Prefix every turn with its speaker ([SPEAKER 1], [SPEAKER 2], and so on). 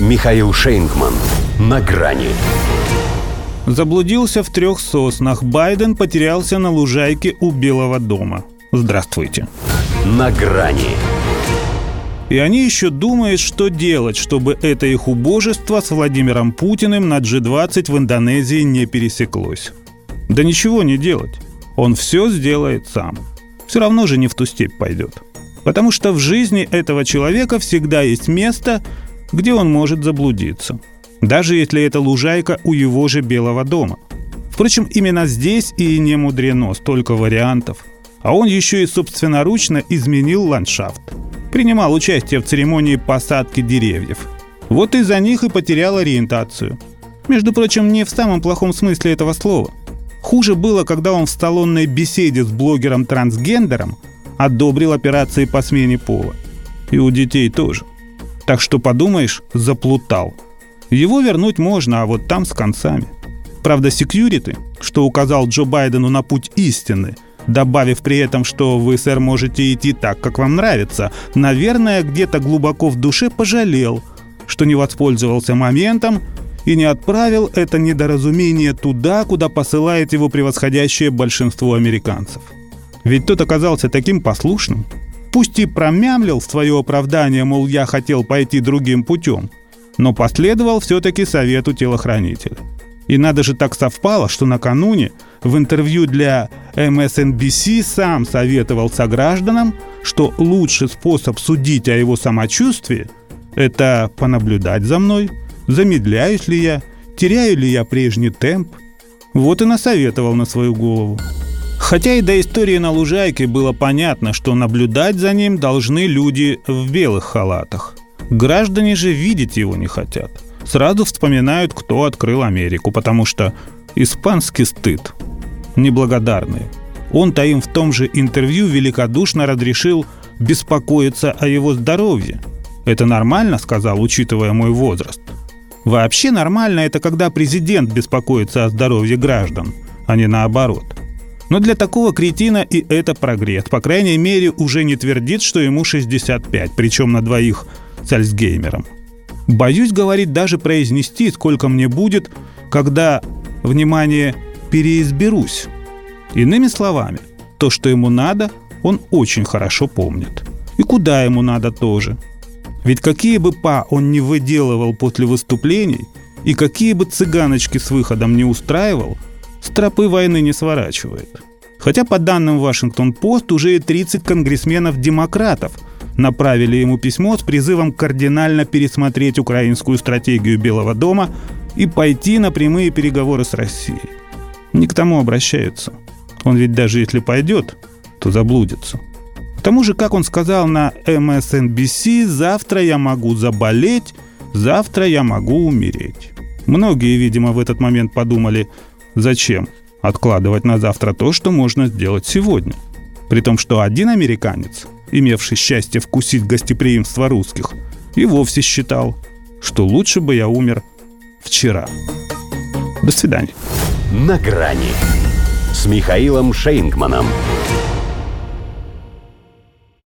[SPEAKER 1] Михаил Шейнгман. На грани.
[SPEAKER 2] Заблудился в трех соснах. Байден потерялся на лужайке у Белого дома. Здравствуйте.
[SPEAKER 1] На грани.
[SPEAKER 2] И они еще думают, что делать, чтобы это их убожество с Владимиром Путиным на G20 в Индонезии не пересеклось. Да ничего не делать. Он все сделает сам. Все равно же не в ту степь пойдет. Потому что в жизни этого человека всегда есть место, где он может заблудиться. Даже если это лужайка у его же Белого дома. Впрочем, именно здесь и не мудрено столько вариантов. А он еще и собственноручно изменил ландшафт. Принимал участие в церемонии посадки деревьев. Вот из-за них и потерял ориентацию. Между прочим, не в самом плохом смысле этого слова. Хуже было, когда он в столонной беседе с блогером-трансгендером одобрил операции по смене пола. И у детей тоже. Так что подумаешь, заплутал. Его вернуть можно, а вот там с концами. Правда, секьюриты, что указал Джо Байдену на путь истины, добавив при этом, что вы, сэр, можете идти так, как вам нравится, наверное, где-то глубоко в душе пожалел, что не воспользовался моментом и не отправил это недоразумение туда, куда посылает его превосходящее большинство американцев. Ведь тот оказался таким послушным, Пусть и промямлил свое оправдание, мол, я хотел пойти другим путем, но последовал все-таки совету телохранителя. И надо же так совпало, что накануне в интервью для MSNBC сам советовал согражданам, что лучший способ судить о его самочувствии – это понаблюдать за мной, замедляюсь ли я, теряю ли я прежний темп. Вот и насоветовал на свою голову. Хотя и до истории на лужайке было понятно, что наблюдать за ним должны люди в белых халатах. Граждане же видеть его не хотят. Сразу вспоминают, кто открыл Америку, потому что испанский стыд. Неблагодарные. Он-то им в том же интервью великодушно разрешил беспокоиться о его здоровье. Это нормально, сказал, учитывая мой возраст. Вообще нормально это когда президент беспокоится о здоровье граждан, а не наоборот – но для такого кретина и это прогресс. По крайней мере, уже не твердит, что ему 65, причем на двоих с Альцгеймером. Боюсь, говорит, даже произнести, сколько мне будет, когда, внимание, переизберусь. Иными словами, то, что ему надо, он очень хорошо помнит. И куда ему надо тоже. Ведь какие бы па он не выделывал после выступлений, и какие бы цыганочки с выходом не устраивал – с тропы войны не сворачивает. Хотя по данным Вашингтон-Пост уже и 30 конгрессменов-демократов направили ему письмо с призывом кардинально пересмотреть украинскую стратегию Белого дома и пойти на прямые переговоры с Россией. Не к тому обращаются. Он ведь даже если пойдет, то заблудится. К тому же, как он сказал на MSNBC, завтра я могу заболеть, завтра я могу умереть. Многие, видимо, в этот момент подумали – Зачем откладывать на завтра то, что можно сделать сегодня? При том, что один американец, имевший счастье вкусить гостеприимство русских, и вовсе считал, что лучше бы я умер вчера. До свидания.
[SPEAKER 1] На грани с Михаилом Шейнгманом.